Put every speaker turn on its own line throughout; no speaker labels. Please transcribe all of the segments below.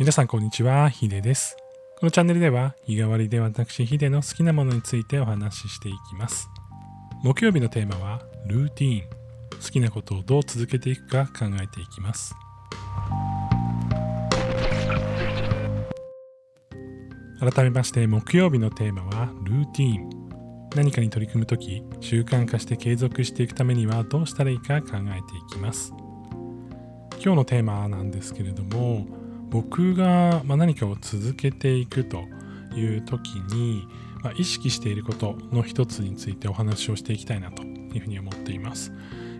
皆さんこんにちは、ヒデです。このチャンネルでは日替わりで私ヒデの好きなものについてお話ししていきます。木曜日のテーマはルーティーン。好きなことをどう続けていくか考えていきます。改めまして木曜日のテーマはルーティーン。何かに取り組むとき習慣化して継続していくためにはどうしたらいいか考えていきます。今日のテーマなんですけれども僕がま何かを続けていくという時に、ま意識していることの一つについてお話をしていきたいなというふうに思っています。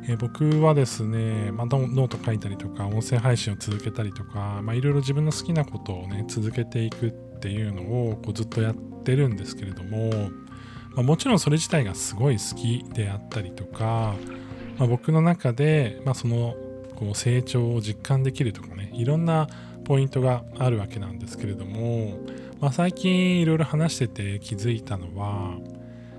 え僕はですね、まあ、ノート書いたりとか音声配信を続けたりとか、いろいろ自分の好きなことをね続けていくっていうのをこうずっとやってるんですけれども、まあ、もちろんそれ自体がすごい好きであったりとか、ま、僕の中で、まあ、そのこう成長を実感できるとかねいろんなポイントがあるわけなんですけれども、まあ、最近いろいろ話してて気づいたのは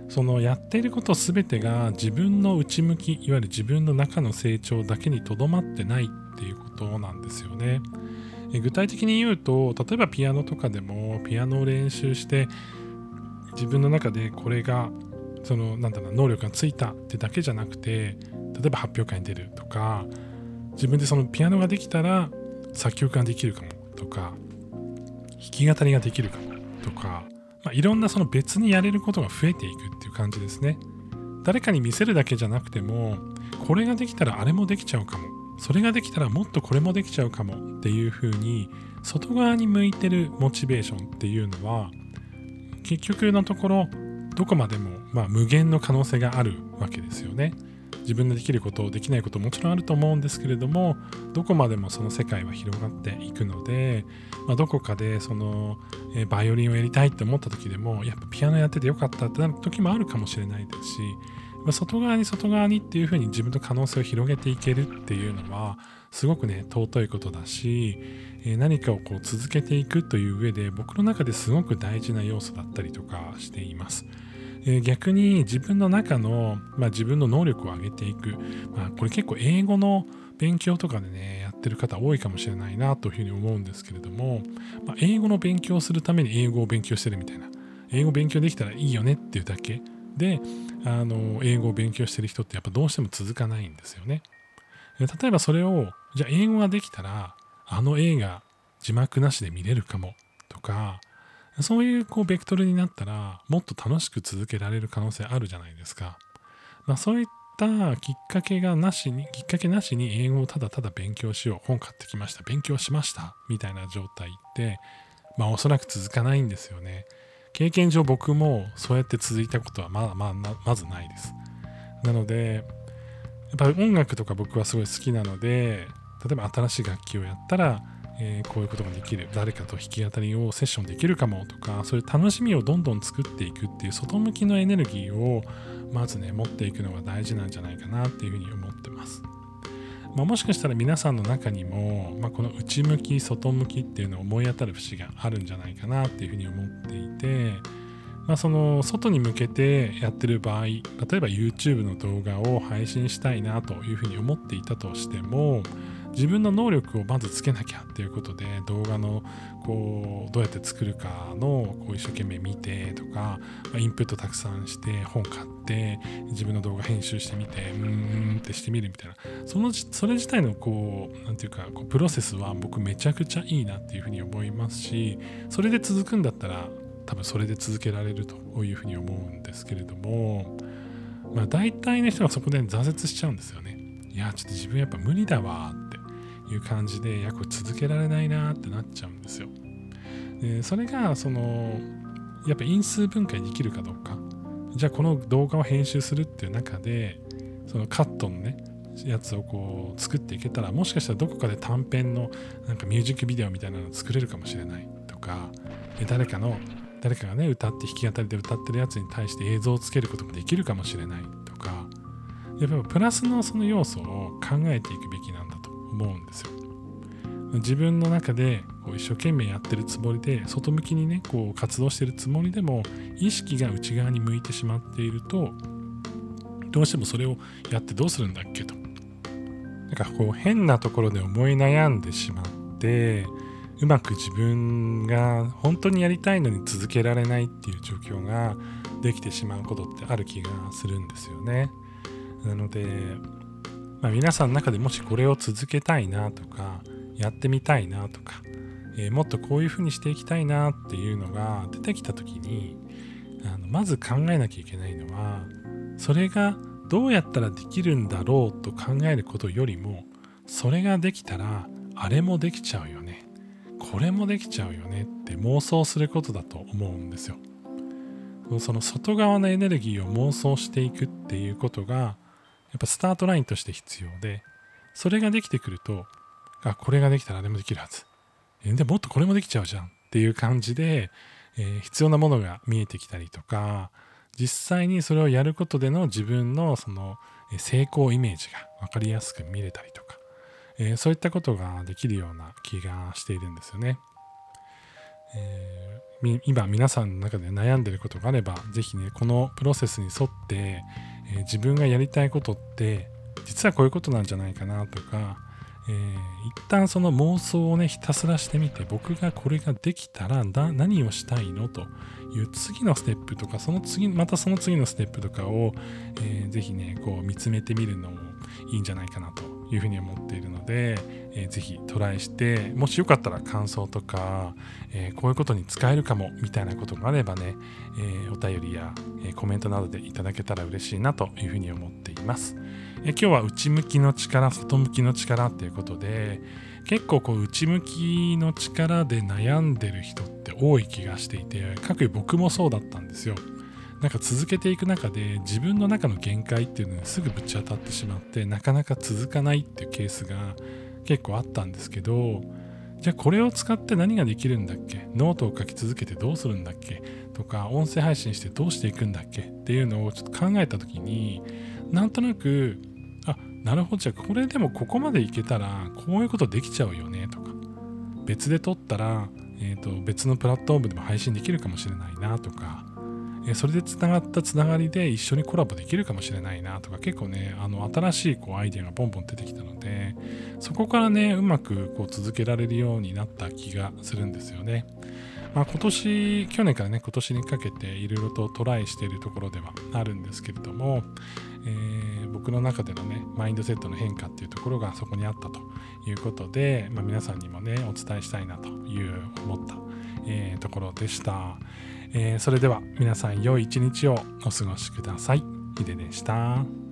そのやっていること全てが自分の内向きいわゆる自分の中の成長だけにとどまってないっていうことなんですよね。具体的に言うと例えばピアノとかでもピアノを練習して自分の中でこれがそのなんだろう能力がついたってだけじゃなくて例えば発表会に出るとか自分でそのピアノができたら作曲ができるかもとか弾き語りができるかもとか、まあ、いろんなその別にやれることが増えていくっていう感じですね誰かに見せるだけじゃなくてもこれができたらあれもできちゃうかもそれができたらもっとこれもできちゃうかもっていう風に外側に向いてるモチベーションっていうのは結局のところどこまでもまあ無限の可能性があるわけですよね。自分でできることできないこともちろんあると思うんですけれどもどこまでもその世界は広がっていくので、まあ、どこかでその、えバイオリンをやりたいって思った時でもやっぱピアノやっててよかったってなる時もあるかもしれないですし、外側に外側にっていうふうに自分の可能性を広げていけるっていうのはすごくね尊いことだし、え何かをこう続けていくという上で僕の中ですごく大事な要素だったりとかしています。え逆に自分の中の、まあ、自分の能力を上げていく、まあ、これ結構英語の勉強とかでねやってる方多いかもしれないなというふうに思うんですけれども、まあ、英語の勉強をするために英語を勉強してるみたいな。英語勉強できたらいいよねっていうだけ。であの英語を勉強してる人ってやっぱどうしても続かないんですよね。例えばそれをじゃあ英語ができたらあの映画字幕なしで見れるかもとかそういうこうベクトルになったらもっと楽しく続けられる可能性あるじゃないですか。まあ、そういったきっかけがなしに、きっかけなしに英語をただただ勉強しよう、本買ってきました、勉強しましたみたいな状態って、まあおそらく続かないんですよね。経験上僕もそうやって続いたことはまあまあまずないです。なので、やっぱり音楽とか僕はすごい好きなので、例えば新しい楽器をやったら、えー、こういうことができる誰かと弾き語りをセッションできるかもとかそういう楽しみをどんどん作っていくっていう外向きのエネルギーをまずね持っていくのが大事なんじゃないかなっていうふうに思ってます。まあ、もしかしたら皆さんの中にも、まあ、この内向き外向きっていうのを思い当たる節があるんじゃないかなっていうふうに思っていて、まあ、その外に向けてやってる場合例えば YouTube の動画を配信したいなというふうに思っていたとしても自分の能力をまずつけなきゃっていうことで動画のこうどうやって作るかのこう一生懸命見てとか、インプットたくさんして本買って自分の動画編集してみてうんってしてみるみたいな。そのそれ自体のこう何て言うかこうプロセスは僕めちゃくちゃいいなっていうふうに思いますしそれで続くんだったら多分それで続けられるというふうに思うんですけれどもまあ大体の人がそこで挫折しちゃうんですよね。いやちょっと自分やっぱ無理だわいう感じでいやこれ続けられないなってなっちゃうんですよ。でそれがそのやっぱ因数分解できるかどうかじゃあこの動画を編集するっていう中でそのカットのねやつをこう作っていけたらもしかしたらどこかで短編のなんかミュージックビデオみたいなの作れるかもしれないとか誰かの誰かがね歌って弾き語りで歌ってるやつに対して映像をつけることもできるかもしれないとかやっぱプラスのその要素を考えていくべきなん思うんですよ。自分の中でこう一生懸命やってるつもりで外向きにねこう活動してるつもりでも意識が内側に向いてしまっているとどうしてもそれをやってどうするんだっけとなんかこう変なところで思い悩んでしまってうまく自分が本当にやりたいのに続けられないっていう状況ができてしまうことってある気がするんですよね。なので、まあ、皆さんの中でもしこれを続けたいなとかやってみたいなとか、えー、もっとこういうふうにしていきたいなっていうのが出てきた時にあのまず考えなきゃいけないのはそれがどうやったらできるんだろうと考えることよりもそれができたらあれもできちゃうよね。これもできちゃうよねって妄想することだと思うんですよ。その外側のエネルギーを妄想していくっていうことがやっぱスタートラインとして必要でそれができてくるとあこれができたらあれもできるはずえでもっとこれもできちゃうじゃんっていう感じで、えー、必要なものが見えてきたりとか実際にそれをやることでの自分のその成功イメージが分かりやすく見れたりとか、えー、そういったことができるような気がしているんですよね。えー、今皆さんの中で悩んでることがあれば是非ねこのプロセスに沿って、えー、自分がやりたいことって実はこういうことなんじゃないかなとかえー、一旦その妄想をねひたすらしてみて僕がこれができたら何をしたいのという次のステップとかその次またその次のステップとかを、えー、ぜひねこう見つめてみるのもいいんじゃないかなというふうに思っているので、えー、ぜひトライしてもしよかったら感想とか、えー、こういうことに使えるかもみたいなことがあればね、えー、お便りや、えコメントなどでいただけたら嬉しいなというふうに思っています。え今日は内向きの力外向きの力っていうことで結構こう内向きの力で悩んでる人って多い気がしていて各僕もそうだったんですよなんか続けていく中で自分の中の限界っていうのにすぐぶち当たってしまってなかなか続かないっていうケースが結構あったんですけどじゃあこれを使って何ができるんだっけ？ノートを書き続けてどうするんだっけ？とか音声配信してどうしていくんだっけ？っていうのをちょっと考えた時になんとなくあなるほどじゃあこれでもここまでいけたらこういうことできちゃうよねとか別で撮ったら、えーと、別のプラットフォームでも配信できるかもしれないなとか、え、それでつながったつながりで一緒にコラボできるかもしれないなとか結構ねあの新しいこうアイデアがポンポン出てきたのでそこからねうまくこう続けられるようになった気がするんですよね。まあ、今年去年からね今年にかけていろいろとトライしているところではあるんですけれども、えー、僕の中でのねマインドセットの変化っていうところがそこにあったということで、まあ、皆さんにもねお伝えしたいなという思った、えー、ところでした、えー、それでは皆さん良い一日をお過ごしくださいヒデでした。